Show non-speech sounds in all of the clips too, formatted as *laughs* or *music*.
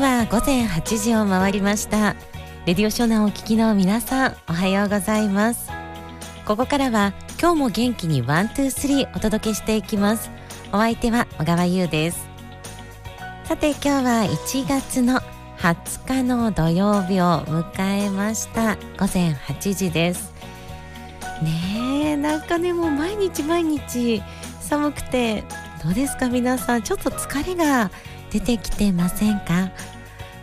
は午前8時を回りました。レディオ湘南をお聞きの皆さんおはようございます。ここからは今日も元気にワン、ツー、スリーお届けしていきます。お相手は小川優です。さて今日は1月の20日の土曜日を迎えました。午前8時です。ねえなんかねもう毎日毎日寒くてどうですか皆さん。ちょっと疲れが出てきてませんか？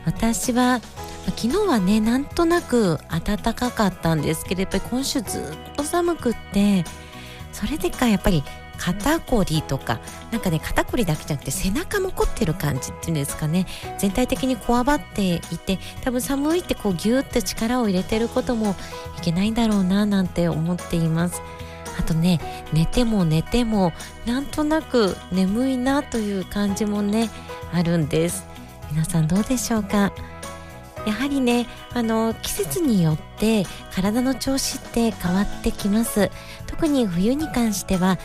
私は昨日はねなんとなく暖かかったんですけどやっぱり今週ずっと寒くってそれでかやっぱり肩こりとかなんかね肩こりだけじゃなくて背中も凝ってる感じっていうんですかね。全体的にこわばっていて多分寒いってこうギューって力を入れてることもいけないんだろうななんて思っています。あとね寝ても寝てもなんとなく眠いなという感じもねあるんです。皆さんどうでしょうか？やはりねあの季節によって体の調子って変わってきます。特に冬に関しては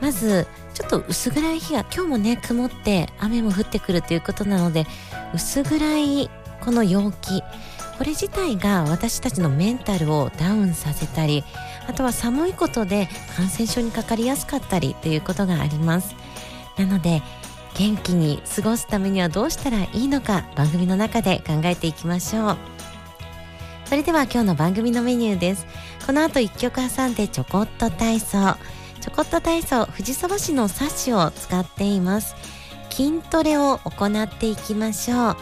まずちょっと薄暗い日が今日もね曇って雨も降ってくるということなので薄暗いこの陽気これ自体が私たちのメンタルをダウンさせたりあとは寒いことで感染症にかかりやすかったりということがあります。なので元気に過ごすためにはどうしたらいいのか番組の中で考えていきましょう。それでは今日の番組のメニューです。この後1曲挟んでちょこっと体操。ちょこっと体操藤沢市のサッシを使っています。筋トレを行っていきましょう。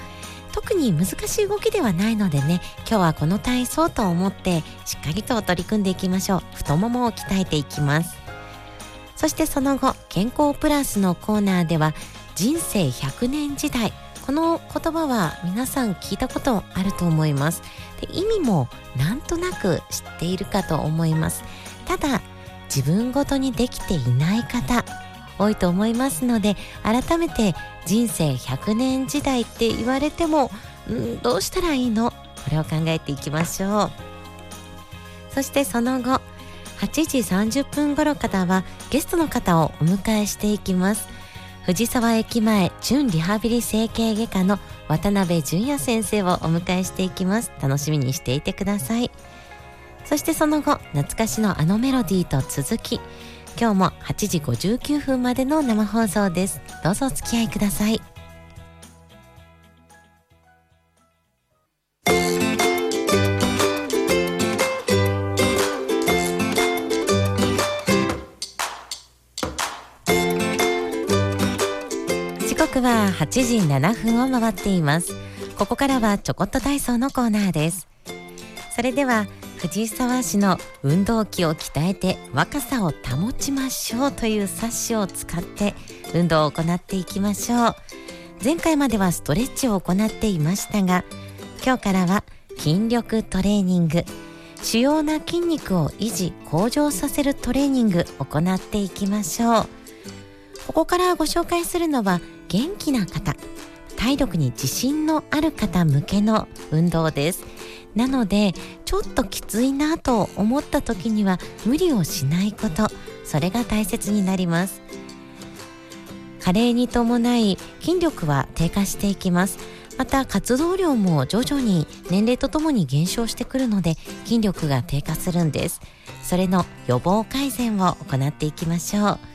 特に難しい動きではないのでね今日はこの体操と思ってしっかりと取り組んでいきましょう。太ももを鍛えていきます。そしてその後健康プラスのコーナーでは人生100年時代。この言葉は皆さん聞いたことあると思います。で意味もなんとなく知っているかと思います。ただ自分ごとにできていない方多いと思いますので改めて人生100年時代って言われてもんどうしたらいいの？これを考えていきましょう。そしてその後8時30分頃からはゲストの方をお迎えしていきます。藤沢駅前準リハビリ整形外科の渡辺淳也先生をお迎えしていきます。楽しみにしていてください。そしてその後懐かしのあのメロディーと続き。今日も8時59分までの生放送です。どうぞお付き合いください。は8時7分を回っています。ここからはちょこっと体操のコーナーです。それでは藤沢市の運動器を鍛えて若さを保ちましょうという冊子を使って運動を行っていきましょう。前回まではストレッチを行っていましたが今日からは筋力トレーニング。主要な筋肉を維持向上させるトレーニングを行っていきましょう。ここからご紹介するのは元気な方体力に自信のある方向けの運動です。なのでちょっときついなと思った時には無理をしないことそれが大切になります。加齢に伴い筋力は低下していきます。また活動量も徐々に年齢とともに減少してくるので筋力が低下するんです。それの予防改善を行っていきましょう。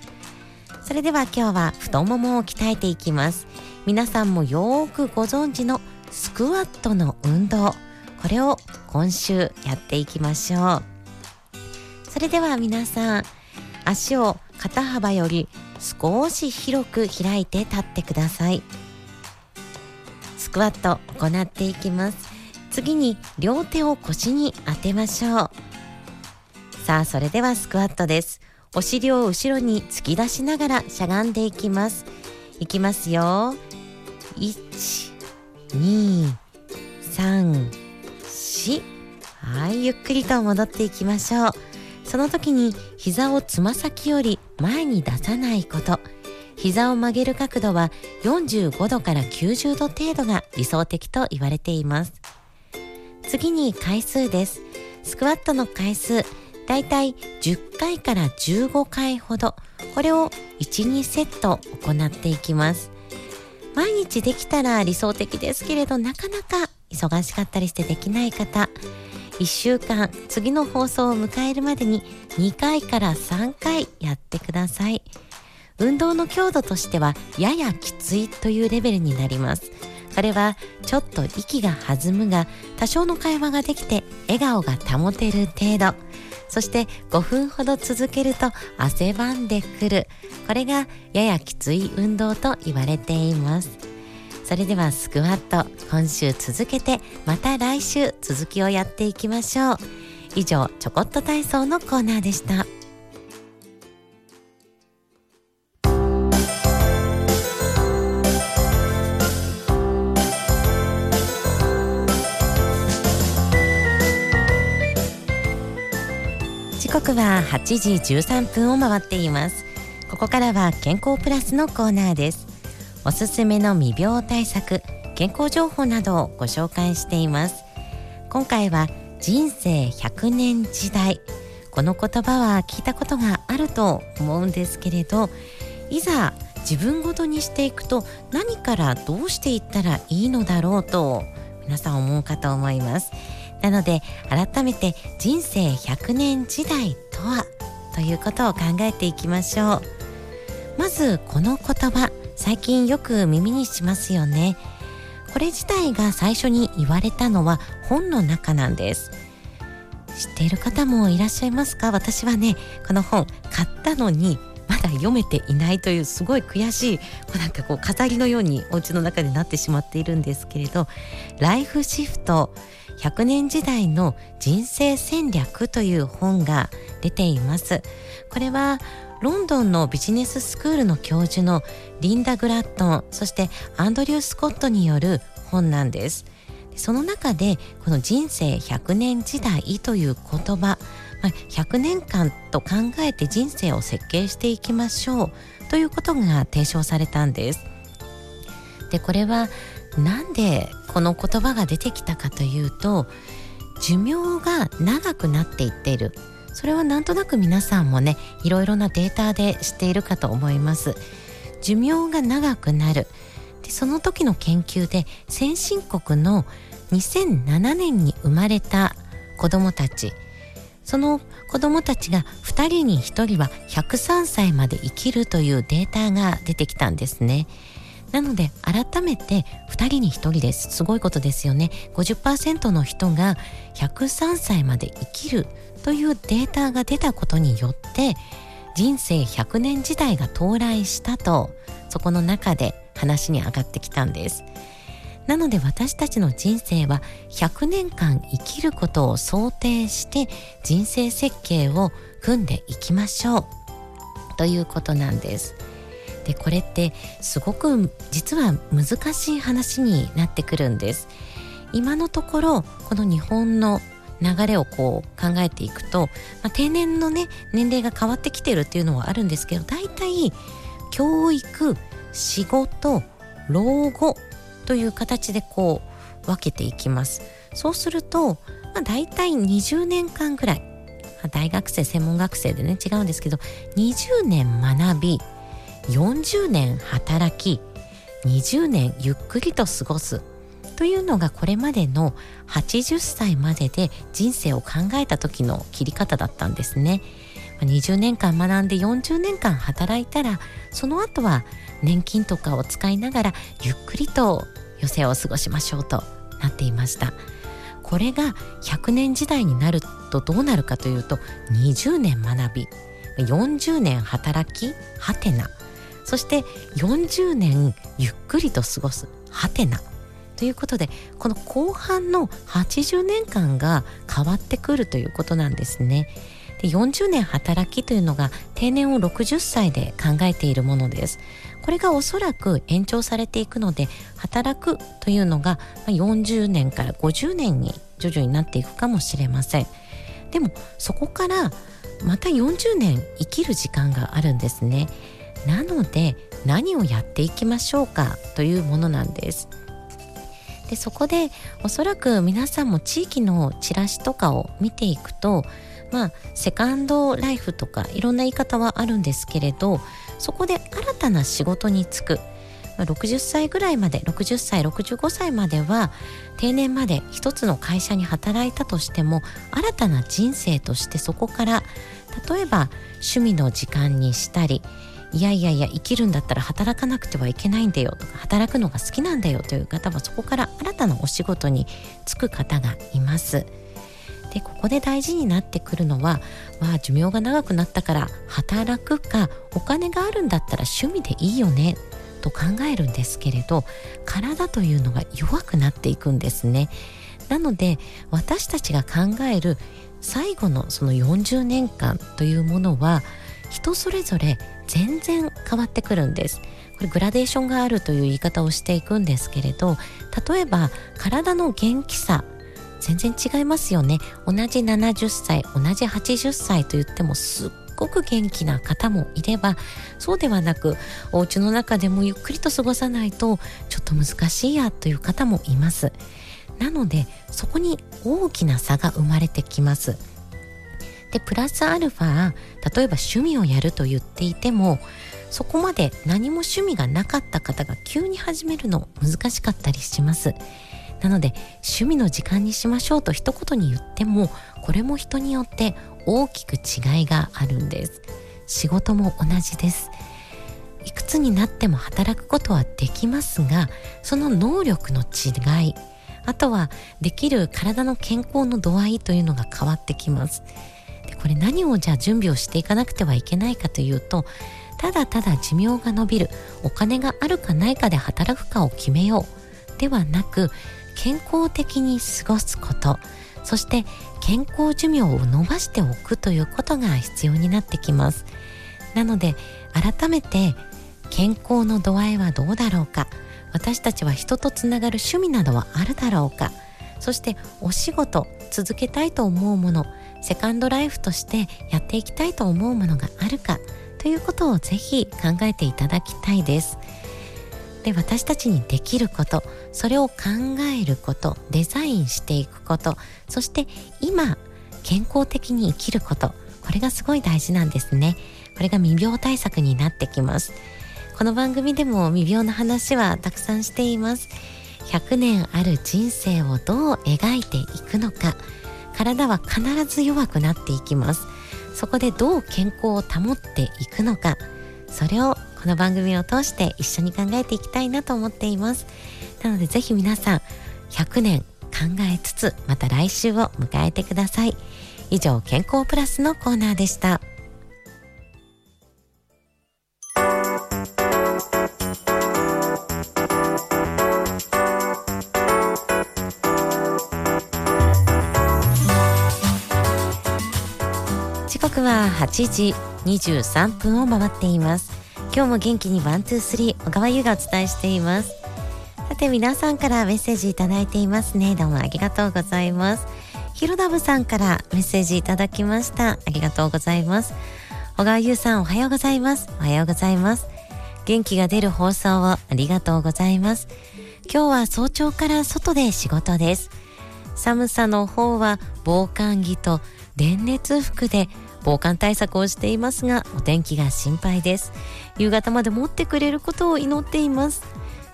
それでは今日は太ももを鍛えていきます。皆さんもよーくご存知のスクワットの運動。これを今週やっていきましょう。それでは皆さん足を肩幅より少し広く開いて立ってください。スクワット行っていきます。次に両手を腰に当てましょう。さあそれではスクワットです。お尻を後ろに突き出しながらしゃがんでいきます。いきますよ。1 2 3 4はいゆっくりと戻っていきましょう。その時に膝をつま先より前に出さないこと。膝を曲げる角度は45度から90度程度が理想的と言われています。次に回数です。スクワットの回数だいたい10回から15回ほどこれを12セット行っていきます。毎日できたら理想的ですけれどなかなか忙しかったりしてできない方1週間次の放送を迎えるまでに2回から3回やってください。運動の強度としてはややきついというレベルになります。これはちょっと息が弾むが多少の会話ができて笑顔が保てる程度。そして5分ほど続けると汗ばんでくる。これがややきつい運動と言われています。それではスクワット今週続けてまた来週続きをやっていきましょう。以上ちょこっと体操のコーナーでした。刻は8時13分を回っています。ここからは健康プラスのコーナーです。おすすめの未病対策健康情報などをご紹介しています。今回は人生100年時代。この言葉は聞いたことがあると思うんですけれどいざ自分ごとにしていくと何からどうしていったらいいのだろうと皆さん思うかと思います。なので改めて人生100年時代とはということを考えていきましょう。まずこの言葉最近よく耳にしますよね。これ自体が最初に言われたのは本の中なんです。知っている方もいらっしゃいますか？私はねこの本買ったのにまだ読めていないというすごい悔しいこうなんかこう飾りのようにお家の中でなってしまっているんですけれどライフシフト100年時代の人生戦略という本が出ています。これはロンドンのビジネススクールの教授のリンダ・グラットンそしてアンドリュー・スコットによる本なんです。その中でこの人生100年時代という言葉100年間と考えて人生を設計していきましょうということが提唱されたんです。でこれはなんでこの言葉が出てきたかというと寿命が長くなっていっている。それはなんとなく皆さんもねいろいろなデータで知っているかと思います。寿命が長くなる。でその時の研究で先進国の2007年に生まれた子どもたち。その子どもたちが2人に1人は103歳まで生きるというデータが出てきたんですね。なので改めて2人に1人です。すごいことですよね。50%の人が103歳まで生きるというデータが出たことによって人生100年時代が到来したとそこの中で話に上がってきたんです。なので私たちの人生は100年間生きることを想定して人生設計を組んでいきましょう。ということなんです。でこれってすごく実は難しい話になってくるんです。今のところこの日本の流れをこう考えていくと、まあ、定年のね年齢が変わってきてるっていうのはあるんですけど大体教育仕事老後という形でこう分けていきます。そうすると、まあ、大体20年間ぐらい、大学生専門学生でね違うんですけど20年学び40年働き20年ゆっくりと過ごす。というのがこれまでの80歳までで人生を考えた時の切り方だったんですね。20年間学んで40年間働いたらその後は年金とかを使いながらゆっくりと余生を過ごしましょうとなっていました。これが100年時代になるとどうなるかというと20年学び40年働きはてなそして40年ゆっくりと過ごすはてなということでこの後半の80年間が変わってくるということなんですね。で40年働きというのが定年を60歳で考えているものです。これがおそらく延長されていくので働くというのが40年から50年に徐々になっていくかもしれません。でもそこからまた40年生きる時間があるんですね。なので何をやっていきましょうかというものなんです。でそこでおそらく皆さんも地域のチラシとかを見ていくとまあセカンドライフとかいろんな言い方はあるんですけれどそこで新たな仕事に就く60歳ぐらいまで60歳65歳までは定年まで一つの会社に働いたとしても新たな人生としてそこから例えば趣味の時間にしたりいやいやいや生きるんだったら働かなくてはいけないんだよとか働くのが好きなんだよという方はそこから新たなお仕事に就く方がいます。でここで大事になってくるのは、まあ、寿命が長くなったから働くかお金があるんだったら趣味でいいよねと考えるんですけれど体というのが弱くなっていくんですね。なので私たちが考える最後のその40年間というものは人それぞれ全然変わってくるんです。これグラデーションがあるという言い方をしていくんですけれど例えば体の元気さ全然違いますよね。同じ70歳同じ80歳と言ってもすっごく元気な方もいればそうではなくお家の中でもゆっくりと過ごさないとちょっと難しいやという方もいます。なのでそこに大きな差が生まれてきます。でプラスアルファ例えば趣味をやると言っていてもそこまで何も趣味がなかった方が急に始めるの難しかったりします。なので趣味の時間にしましょうと一言に言ってもこれも人によって大きく違いがあるんです。仕事も同じです。いくつになっても働くことはできますがその能力の違いあとはできる体の健康の度合いというのが変わってきます。これ何をじゃあ準備をしていかなくてはいけないかというとただただ寿命が延びるお金があるかないかで働くかを決めようではなく健康的に過ごすことそして健康寿命を伸ばしておくということが必要になってきます。なので改めて健康の度合いはどうだろうか。私たちは人とつながる趣味などはあるだろうか。そしてお仕事続けたいと思うものセカンドライフとしてやっていきたいと思うものがあるかということをぜひ考えていただきたいです。で私たちにできることそれを考えることデザインしていくことそして今健康的に生きることこれがすごい大事なんですね。これが未病対策になってきます。この番組でも未病の話はたくさんしています。100年ある人生をどう描いていくのか体は必ず弱くなっていきます。そこでどう健康を保っていくのか。それをこの番組を通して一緒に考えていきたいなと思っています。なのでぜひ皆さん100年考えつつまた来週を迎えてください。以上健康プラスのコーナーでした。刻は8時23分を回っています。今日も元気にワンツースリー小川優がお伝えしています。さて皆さんからメッセージいただいていますね。どうもありがとうございます。ひろだぶさんからメッセージいただきました。ありがとうございます。小川優さんおはようございます。おはようございます。元気が出る放送をありがとうございます。今日は早朝から外で仕事です。寒さの方は防寒着と電熱服で防寒対策をしていますがお天気が心配です。夕方まで持ってくれることを祈っています。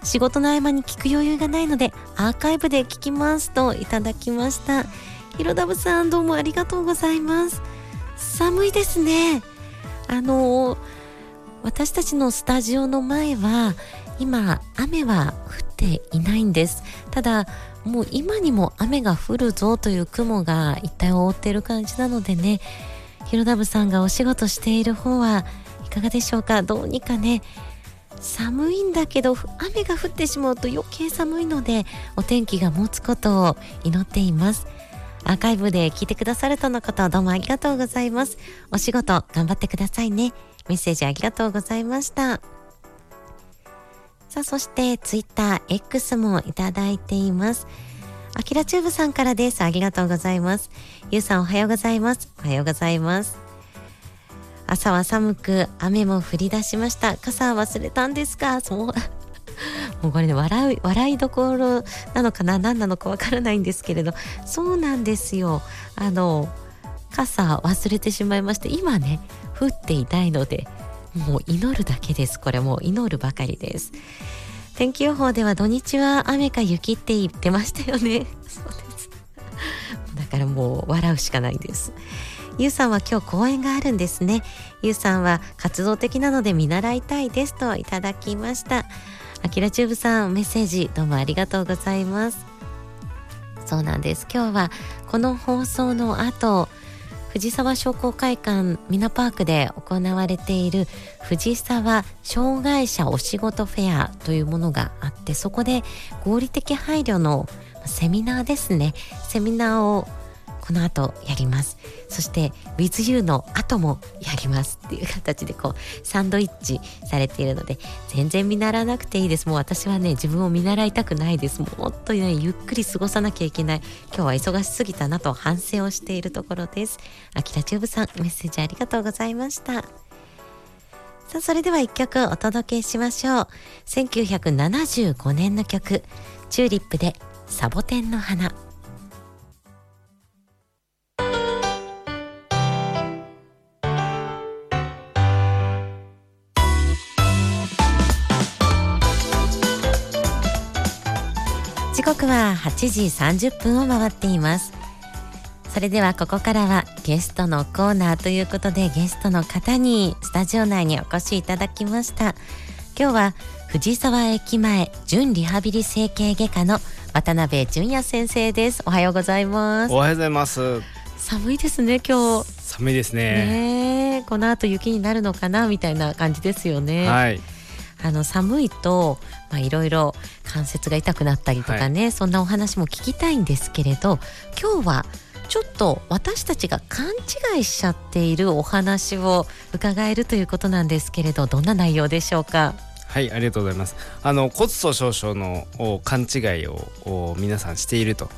仕事の合間に聞く余裕がないのでアーカイブで聞きますといただきました。ひろだぶさんどうもありがとうございます。寒いですね。あの私たちのスタジオの前は今雨は降っていないんです。ただもう今にも雨が降るぞという雲が一帯を覆っている感じなのでねひろだぶさんがお仕事している方はいかがでしょうか？どうにかね寒いんだけど雨が降ってしまうと余計寒いのでお天気が持つことを祈っています。アーカイブで聞いてくださるとのことどうもありがとうございます。お仕事頑張ってくださいね。メッセージありがとうございました。さあそしてツイッター X もいただいていますあきらチューブさんからです。ありがとうございます。ゆうさんおはようございます。おはようございます。朝は寒く、雨も降り出しました。傘忘れたんですか？そう。*laughs* もうこれね、笑い、笑いどころなのかな？何なのかわからないんですけれど、そうなんですよ。あの、傘忘れてしまいまして、今ね、降っていないので、もう祈るだけです。これもう祈るばかりです。天気予報では土日は雨か雪って言ってましたよね。*laughs* そうです。だからもう笑うしかないです。ゆうさんは今日講演があるんですね。ゆうさんは活動的なので見習いたいですといただきました。あきらチューブさんメッセージどうもありがとうございます。そうなんです。今日はこの放送の後藤沢商工会館ミナパークで行われている藤沢障害者お仕事フェアというものがあってそこで合理的配慮のセミナーですね。セミナーをこの後やります。そして WithYou の後もやりますっていう形でこうサンドイッチされているので全然見習わなくていいです。もう私はね自分を見習いたくないです。もっとねゆっくり過ごさなきゃいけない。今日は忙しすぎたなと反省をしているところです。あきらチューブさんメッセージありがとうございました。さあそれでは一曲お届けしましょう。1975年の曲チューリップでサボテンの花。刻は8時30分を回っています。それではここからはゲストのコーナーということでゲストの方にスタジオ内にお越しいただきました。今日は藤沢駅前準リハビリ整形外科の渡辺淳也先生です。おはようございます。おはようございます。寒いですね今日。寒いですね。ねこの後雪になるのかなみたいな感じですよね。はいあの寒いとまあいろいろ関節が痛くなったりとかね、はい、そんなお話も聞きたいんですけれど今日はちょっと私たちが勘違いしちゃっているお話を伺えるということなんですけれどどんな内容でしょうか？はいありがとうございます。あの骨粗しょう症の勘違いを皆さんしていると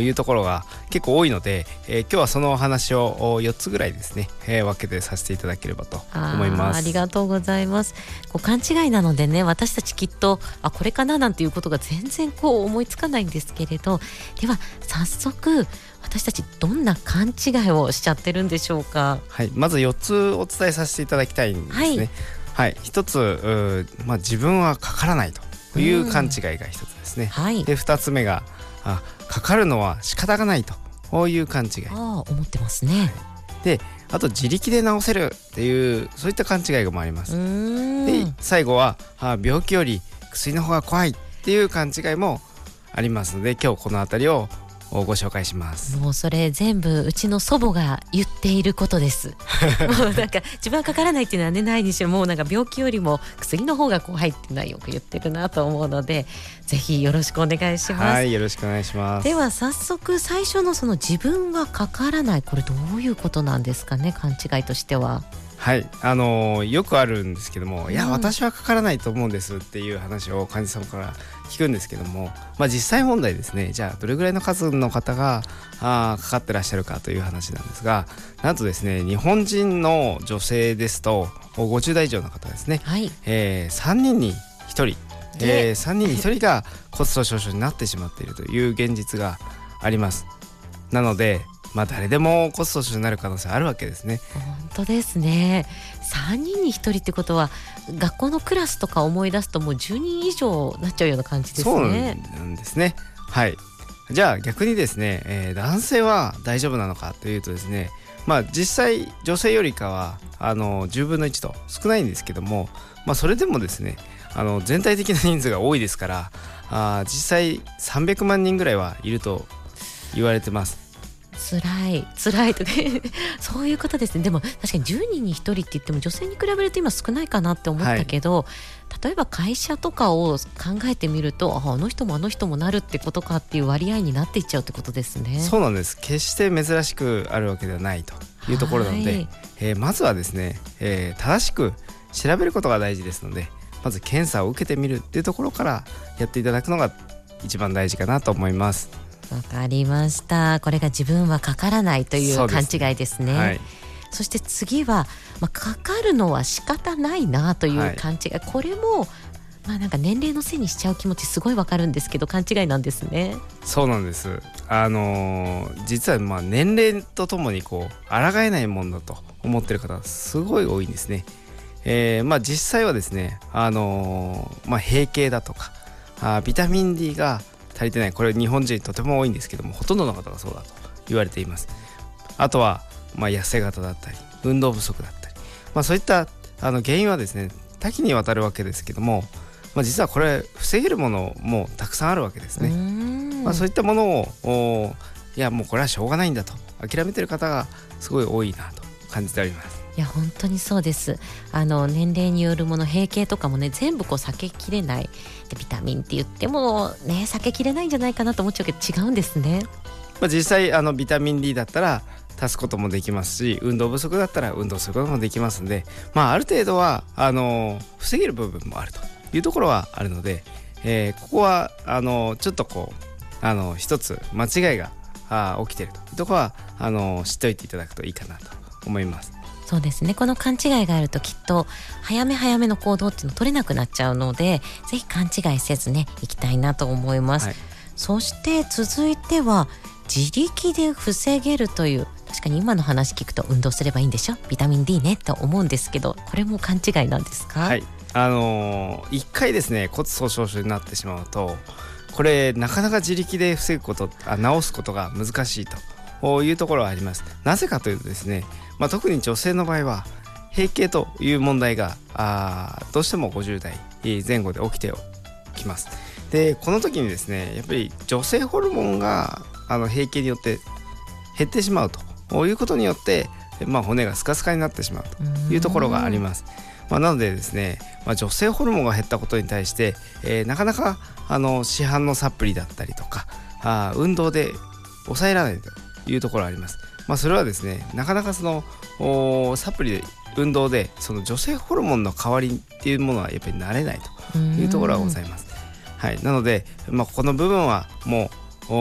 いうところが結構多いので、えー、今日はそのお話を4つぐらいですね、えー、分けてさせていただければと思います。ありがとうございます。こう勘違いなのでね私たちきっとあこれかななんていうことが全然こう思いつかないんですけれどでは早速私たちどんな勘違いをしちゃってるんでしょうか？はいまず4つお伝えさせていただきたいんですね、はい。はい、一つ、まあ、自分はかからないという勘違いが一つですね。はい、で二つ目があかかるのは仕方がないとこういう勘違い。あ思ってますね。であと自力で治せるっていうそういった勘違いがもあります。で最後はあ病気より薬の方が怖いっていう勘違いもありますので今日この辺りををご紹介します。もうそれ全部うちの祖母が言っていることです。*laughs* もうなんか自分はかからないっていうのはねないにしろもうなんか病気よりも薬の方が怖いっていうのはよく言ってるなと思うのでぜひよろしくお願いします。はいよろしくお願いします。では早速最初のその自分はかからないこれどういうことなんですかね勘違いとしてははい。あのー、よくあるんですけども、うん、いや私はかからないと思うんですっていう話を患者様から聞くんですけども、まあ、実際問題ですね。じゃあどれぐらいの数の方があかかってらっしゃるかという話なんですがなんとですね日本人の女性ですと50代以上の方ですね、はい。えー、3人に1人、えー、3人に1人が骨粗しょう症になってしまっているという現実があります。なのでまあ誰でも骨粗しょになる可能性あるわけですね。本当ですね。3人に1人ってことは学校のクラスとか思い出すともう10人以上なっちゃうような感じですね。そうなんですね。はい。じゃあ逆にですね、えー、男性は大丈夫なのかというとですね、まあ実際女性よりかはあの10分の1と少ないんですけども、まあそれでもですね、あの全体的な人数が多いですから、あ実際300万人ぐらいはいると言われてます。辛い辛いとか *laughs* そういうことですねでも確かに10人に1人って言っても女性に比べると今少ないかなって思ったけど、はい、例えば会社とかを考えてみるとあの人もあの人もなるってことかっていう割合になっていっちゃうってことですね。そうなんです決して珍しくあるわけではないというところなので、はい、えー、まずはですね、えー、正しく調べることが大事ですのでまず検査を受けてみるっていうところからやっていただくのが一番大事かなと思います。わかりました。これが自分はかからないという勘違いですね、はい、そして次は、まあ、かかるのは仕方ないなという勘違い、はい、これもまあなんか年齢のせいにしちゃう気持ちすごいわかるんですけど勘違いなんですね。そうなんです。あのー、実はまあ年齢とともにこう抗えないもんだと思ってる方すごい多いんですね。えー、まあ実際はですねあのー、まあ閉経だとかあビタミン D が足りてないこれ日本人とても多いんですけどもほとんどの方がそうだと言われていますあとは、まあ、痩せ型だったり運動不足だったり、まあ、そういったあの原因はですね多岐にわたるわけですけども、まあ、実はこれ防げるものもたくさんあるわけですね。まあ、そういったものをいやもうこれはしょうがないんだと諦めてる方がすごい多いなと感じております。いや本当にそうですあの年齢によるもの閉経とかもね全部こう避けきれないでビタミンって言ってもね避けきれないんじゃないかなと思っちゃうけど違うんですね。まあ、実際あのビタミン D だったら足すこともできますし運動不足だったら運動することもできますんで、まあ、ある程度はあの防げる部分もあるというところはあるので、えー、ここはあのちょっとこうあの一つ間違いがあ起きてるというところはあの知っておいていただくといいかなと思います。そうですね。この勘違いがあるときっと早め早めの行動っていうの取れなくなっちゃうのでぜひ勘違いせずねいきたいなと思います、はい、そして続いては自力で防げるという確かに今の話聞くと運動すればいいんでしょ？ビタミン D ねと思うんですけどこれも勘違いなんですか？はい。あのー、一回ですね骨粗しょう症になってしまうとこれなかなか自力で防ぐことあ治すことが難しいというところはあります。なぜかというとですね、まあ、特に女性の場合は閉経という問題があどうしても50代前後で起きてきますでこの時にですねやっぱり女性ホルモンがあの閉経によって減ってしまうということによって、まあ、骨がスカスカになってしまうというところがあります。まあ、なのでですね、まあ、女性ホルモンが減ったことに対して、えー、なかなかあの市販のサプリだったりとかあ運動で抑えられないというところがあります。まあ、それはですねなかなかそのサプリで運動でその女性ホルモンの代わりっていうものはやっぱりなれないというところがございます。はい、なので、まあ、この部分はもう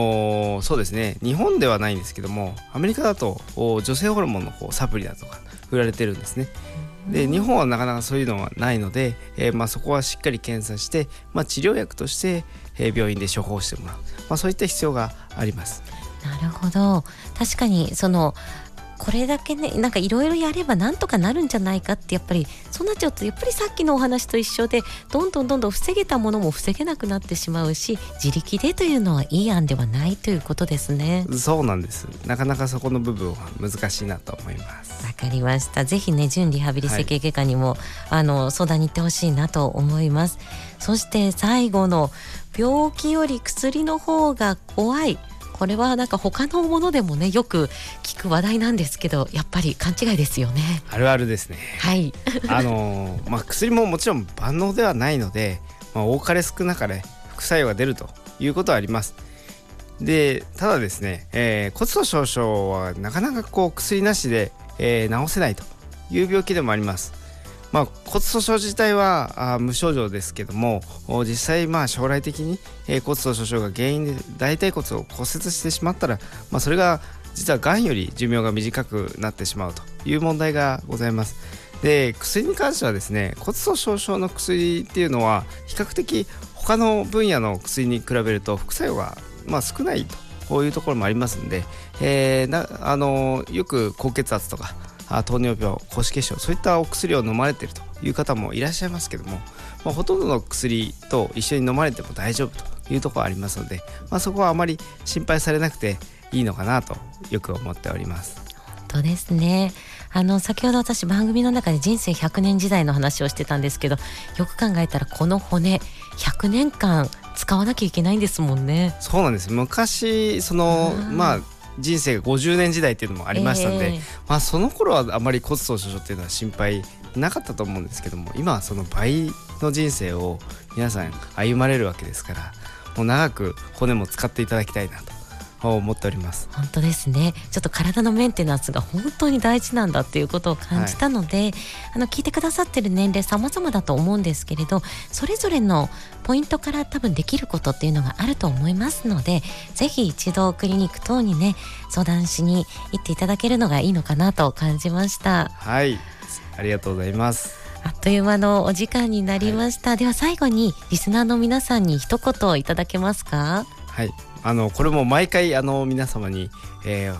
おそうですね日本ではないんですけどもアメリカだと女性ホルモンのこうサプリだとか売られてるんですね。で日本はなかなかそういうのはないので、えー、まあ、そこはしっかり検査して、まあ、治療薬として、えー、病院で処方してもらう、まあ、そういった必要があります。なるほど確かにそのこれだけねなんかいろいろやればなんとかなるんじゃないかってやっぱりそうなっちゃうとやっぱりさっきのお話と一緒でどんどんどんどん防げたものも防げなくなってしまうし自力でというのはいい案ではないということですね。そうなんです。なかなかそこの部分は難しいなと思います。わかりました。ぜひね準リハビリ整形外科にも、はい、あの相談に行ってほしいなと思います。そして最後の病気より薬の方が怖いこれはなんか他のものでもねよく聞く話題なんですけどやっぱり勘違いですよね。あるあるですね。はい。*laughs* あのまあ薬ももちろん万能ではないので、まあ、多かれ少なかれ副作用が出るということはあります。でただですね、えー、骨粗しょう症はなかなかこう薬なしで、えー、治せないという病気でもありますまあ、骨粗しょう自体はあ無症状ですけども実際まあ将来的に、えー、骨粗しょう症が原因で大腿骨を骨折してしまったら、まあ、それが実はがんより寿命が短くなってしまうという問題がございます。で薬に関してはですね骨粗しょう症の薬っていうのは比較的他の分野の薬に比べると副作用がまあ少ないとこういうところもありますんで、えー、なあのよく高血圧とか糖尿病高脂血症そういったお薬を飲まれているという方もいらっしゃいますけども、まあ、ほとんどの薬と一緒に飲まれても大丈夫というところありますので、まあ、そこはあまり心配されなくていいのかなとよく思っております。本当ですねあの先ほど私番組の中で人生100年時代の話をしてたんですけどよく考えたらこの骨100年間使わなきゃいけないんですもんね。そうなんです昔そのまあ人生が50年時代っていうのもありましたんで、えー、まあ、その頃はあまり骨粗しょう症っていうのは心配なかったと思うんですけども今はその倍の人生を皆さん歩まれるわけですからもう長く骨も使っていただきたいなと思っております本当ですね。ちょっと体のメンテナンスが本当に大事なんだっていうことを感じたので、はい、あの聞いてくださってる年齢様々だと思うんですけれどそれぞれのポイントから多分できることっていうのがあると思いますのでぜひ一度クリニック等にね相談しに行っていただけるのがいいのかなと感じました。はい。ありがとうございます。あっという間のお時間になりました、はい、では最後にリスナーの皆さんに一言いただけますか？はいあのこれも毎回あの皆様に、えー、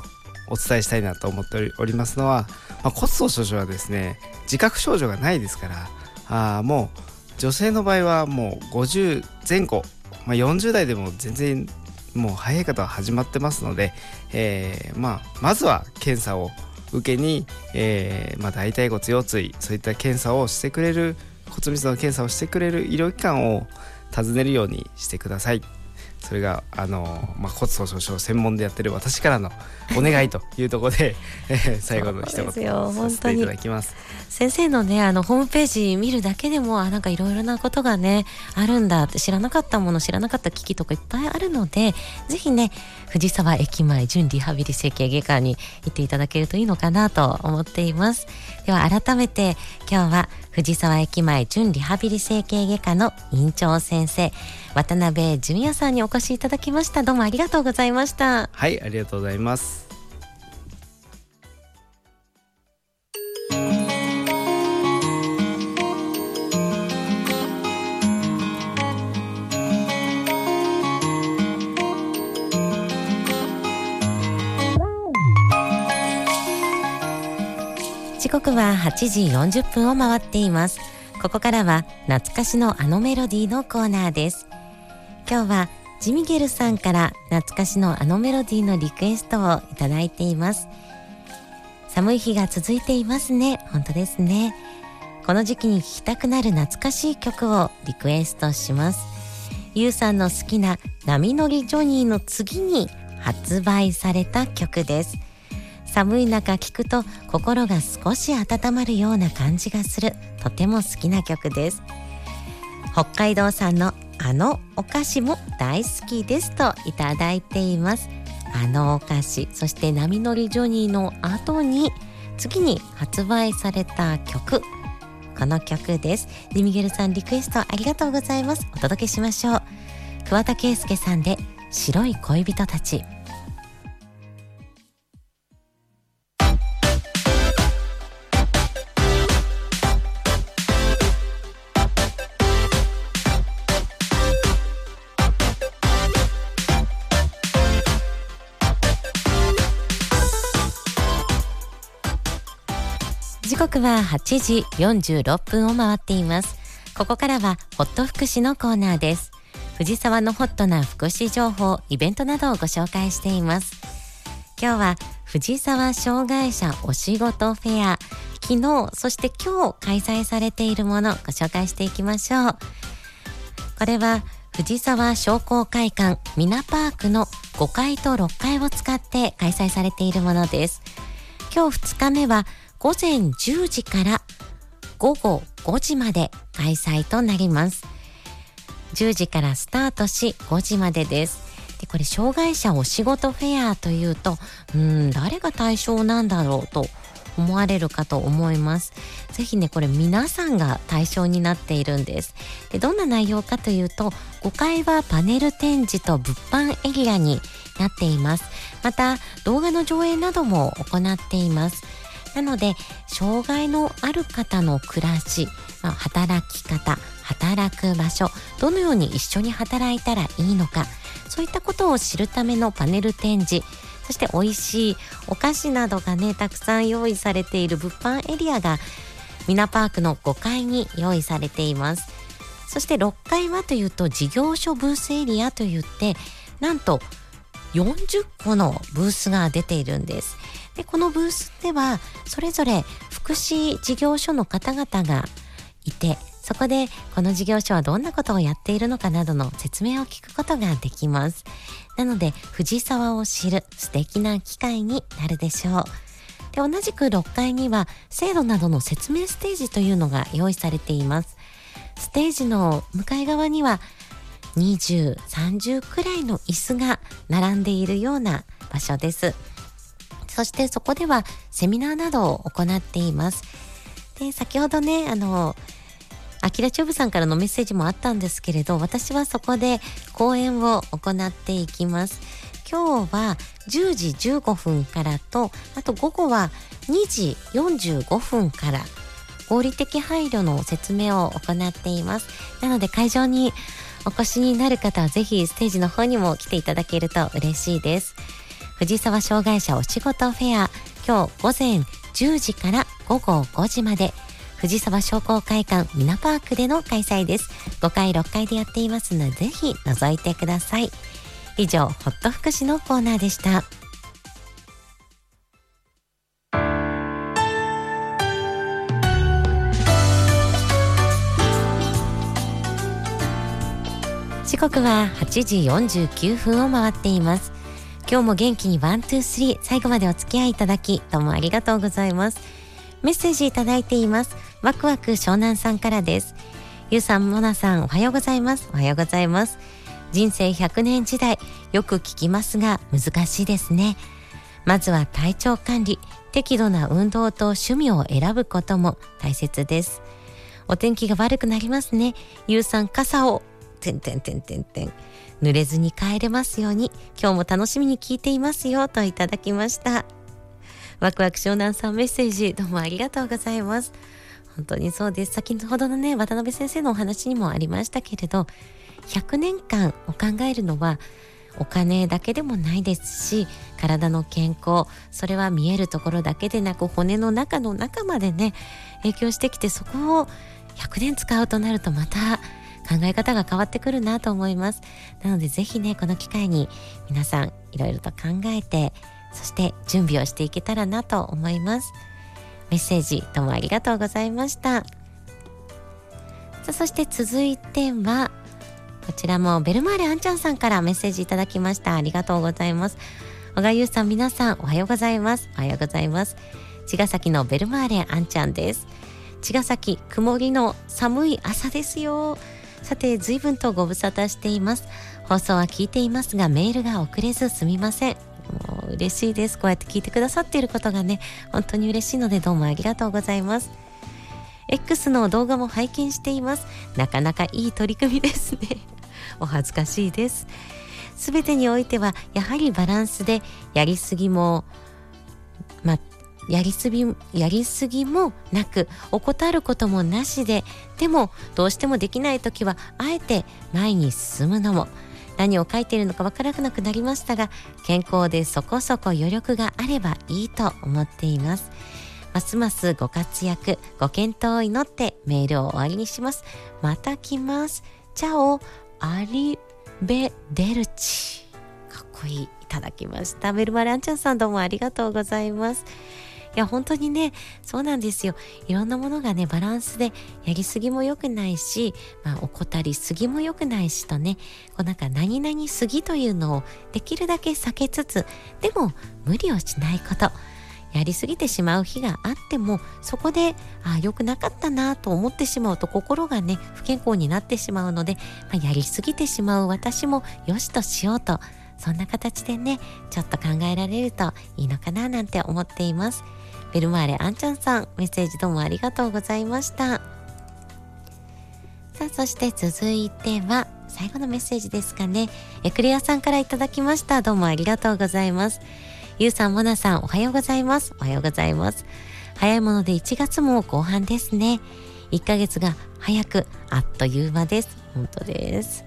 お伝えしたいなと思っておりますのは、まあ、骨粗しょう症はですね自覚症状がないですからあもう女性の場合はもう50前後まあ、40代でも全然もう早い方は始まってますので、えー、まあ、まずは検査を受けに、えー、まあ、大腿骨腰椎そういった検査をしてくれる骨密度の検査をしてくれる医療機関を訪ねるようにしてください。それがあの、まあ、骨粗鬆症専門でやってる私からのお願いというところで、*laughs* えー、最後の一言させていただきます。先生のねあのホームページ見るだけでもあなんかいろいろなことがねあるんだって知らなかったもの知らなかった機器とかいっぱいあるのでぜひね藤沢駅前準リハビリ整形外科に行っていただけるといいのかなと思っています。では改めて今日は藤沢駅前準リハビリ整形外科の院長先生渡辺純也さんにお越しいただきました。どうもありがとうございました。はいありがとうございます。時刻は8時40分を回っています。ここからは懐かしのあのメロディーのコーナーです今日はジミゲルさんから懐かしのあのメロディーのリクエストをいただいています。寒い日が続いていますね。本当ですね。この時期に聴きたくなる懐かしい曲をリクエストします。ゆうさんの好きな波乗りジョニーの次に発売された曲です。寒い中聴くと心が少し温まるような感じがする。とても好きな曲です。北海道産のあのお菓子も大好きですといただいています。あのお菓子そして波乗りジョニーの後に次に発売された曲。この曲です。リミゲルさんリクエストありがとうございます。お届けしましょう。桑田佳祐さんで白い恋人たち。刻は8時46分を回っています。ここからはホット福祉のコーナーです。藤沢のホットな福祉情報イベントなどをご紹介しています。今日は藤沢障害者お仕事フェア。昨日そして今日開催されているものご紹介していきましょう。これは藤沢商工会館ミナパークの5階と6階を使って開催されているものです。今日2日目は午前10時から午後5時まで開催となります。10時からスタートし5時までです。でこれ障害者お仕事フェアというとうん誰が対象なんだろうと思われるかと思います。ぜひね、これ皆さんが対象になっているんです。でどんな内容かというと、5階はパネル展示と物販エリアになっています。また、動画の上映なども行っています。なので障害のある方の暮らし、働き方働く場所どのように一緒に働いたらいいのかそういったことを知るためのパネル展示そして美味しいお菓子などがねたくさん用意されている物販エリアがミナパークの5階に用意されています。そして6階はというと事業所ブースエリアといってなんと40個のブースが出ているんです。でこのブースではそれぞれ福祉事業所の方々がいてそこでこの事業所はどんなことをやっているのかなどの説明を聞くことができます。なので藤沢を知る素敵な機会になるでしょう。で同じく6階には制度などの説明ステージというのが用意されています。ステージの向かい側には20、30くらいの椅子が並んでいるような場所ですそしてそこではセミナーなどを行っています。で、先ほどね、あの、アキラチューブさんからのメッセージもあったんですけれど、私はそこで講演を行っていきます。今日は10時15分からと、あと午後は2時45分から合理的配慮の説明を行っています。なので会場にお越しになる方はぜひステージの方にも来ていただけると嬉しいです。藤沢障害者お仕事フェア今日午前10時から午後5時まで。藤沢商工会館ミナパークでの開催です。5回6回でやっていますのでぜひ覗いてください。以上ホット福祉のコーナーでした。刻は8時49分を回っています。今日も元気に one、two、three 最後までお付き合いいただきどうもありがとうございます。メッセージいただいています。ワクワク湘南さんからです。ゆうさん、もなさんおはようございます。おはようございます。人生100年時代よく聞きますが難しいですね。まずは体調管理適度な運動と趣味を選ぶことも大切です。お天気が悪くなりますね。ゆうさん傘をてんてんてんてんてん。濡れずに帰れますように。今日も楽しみに聞いていますよ。といただきました。ワクワク湘南さんメッセージどうもありがとうございます。本当にそうです。先ほどのね渡辺先生のお話にもありましたけれど100年間を考えるのはお金だけでもないですし体の健康それは見えるところだけでなく骨の中の中までね影響してきてそこを100年使うとなるとまた考え方が変わってくるなと思います。なのでぜひねこの機会に皆さんいろいろと考えてそして準備をしていけたらなと思います。メッセージどうもありがとうございました。さあそして続いてはこちらもベルマーレあんちゃんさんからメッセージいただきました。ありがとうございます。小川優さん皆さんおはようございます。おはようございます。茅ヶ崎のベルマーレあんちゃんです。茅ヶ崎曇りの寒い朝ですよ。さて随分とご無沙汰しています。放送は聞いていますがメールが遅れずすみません。もう嬉しいです。こうやって聞いてくださっていることがね本当に嬉しいのでどうもありがとうございます。X の動画も拝見しています。なかなかいい取り組みですね。*laughs* お恥ずかしいです。全てにおいてはやはりバランスでやりすぎもまあやりすぎやりすぎもなく怠ることもなしででもどうしてもできない時はあえて前に進むのも何を書いているのかわからなくなりましたが健康でそこそこ余力があればいいと思っています。ますますご活躍ご健闘を祈ってメールを終わりにします。また来ます。チャオアリベデルチ。かっこいい。いただきました。ベルマランチャンさんどうもありがとうございます。や、本当にね、そうなんですよ。いろんなものがね、バランスでやりすぎも良くないし、まあ、怠りすぎも良くないしとね、こうなんか何々すぎというのをできるだけ避けつつ、でも無理をしないこと。やりすぎてしまう日があってもそこであ良くなかったなと思ってしまうと心がね不健康になってしまうので、まあ、やりすぎてしまう私もよしとしようとそんな形でねちょっと考えられるといいのかななんて思っています。ベルマーレあんちゃんさん、メッセージどうもありがとうございました。さあ、そして続いては、最後のメッセージですかね。えクレアさんからいただきました。どうもありがとうございます。ゆうさん、もなさん、おはようございます。おはようございます。早いもので1月も後半ですね。1ヶ月が早く、あっという間です。本当です。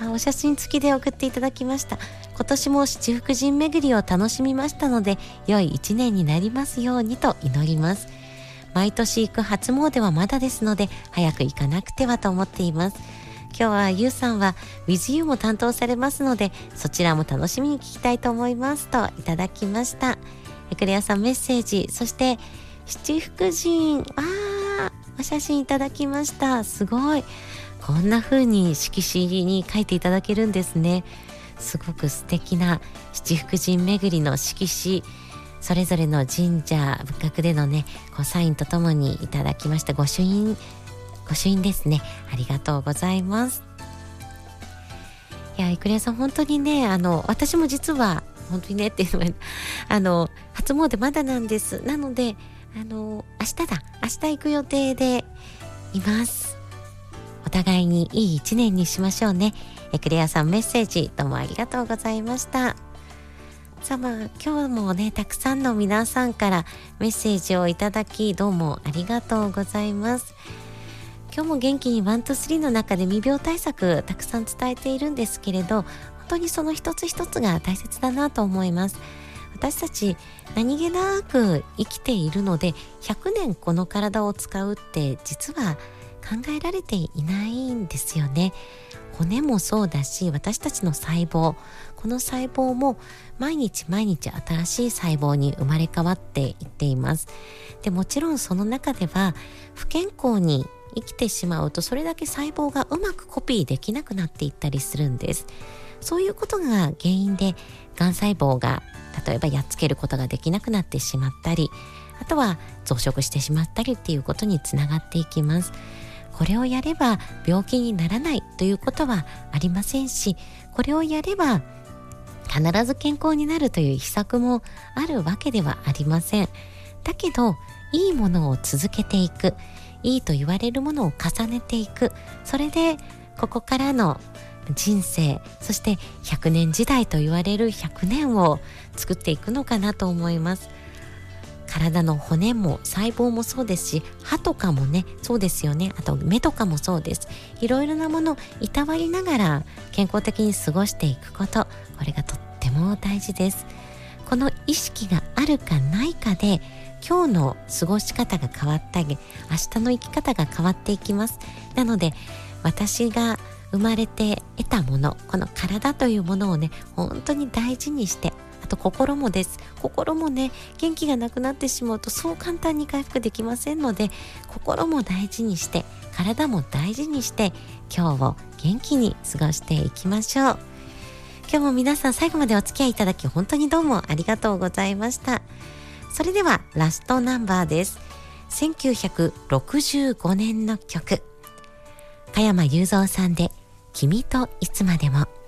あお写真付きで送っていただきました。今年も七福神巡りを楽しみましたので良い一年になりますようにと祈ります。毎年行く初詣はまだですので早く行かなくてはと思っています。今日はゆうさんは WithYou も担当されますのでそちらも楽しみに聞きたいと思いますといただきました。クレアさんメッセージそして七福神あーお写真いただきました。すごい。こんな風に色紙に書いていただけるんですねすごく素敵な七福神巡りの色紙それぞれの神社仏閣でのねこうサインとともにいただきました御朱印御朱印ですねありがとうございますいや、いくれさん、本当にね、あの、私も実は、本当にねっていうのは、あの、初詣まだなんです。なので、あの、明日だ。明日行く予定でいます。お互いにいい一年にしましょうね。えクレアさんメッセージどうもありがとうございました。さあまあ今日もねたくさんの皆さんからメッセージをいただきどうもありがとうございます。今日も元気にワントスリーの中で未病対策たくさん伝えているんですけれど本当にその一つ一つが大切だなと思います。私たち何気なく生きているので100年この体を使うって実は考えられていないんですよね。骨もそうだし私たちの細胞この細胞も毎日毎日新しい細胞に生まれ変わっていっています。でもちろんその中では不健康に生きてしまうとそれだけ細胞がうまくコピーできなくなっていったりするんです。そういうことが原因でがん細胞が例えばやっつけることができなくなってしまったりあとは増殖してしまったりっていうことにつながっていきます。これをやれば病気にならないということはありませんしこれをやれば必ず健康になるという秘策もあるわけではありません。だけどいいものを続けていくいいと言われるものを重ねていくそれでここからの人生そして100年時代と言われる100年を作っていくのかなと思います。体の骨も細胞もそうですし歯とかもねそうですよね。あと目とかもそうです。いろいろなものをいたわりながら健康的に過ごしていくことこれがとっても大事です。この意識があるかないかで今日の過ごし方が変わったり明日の生き方が変わっていきます。なので私が生まれて得たものこの体というものをね本当に大事にしてあと心もです。心もね元気がなくなってしまうとそう簡単に回復できませんので心も大事にして体も大事にして今日を元気に過ごしていきましょう。今日も皆さん最後までお付き合いいただき本当にどうもありがとうございました。それではラストナンバーです。1965年の曲。加山雄三さんで君といつまでも。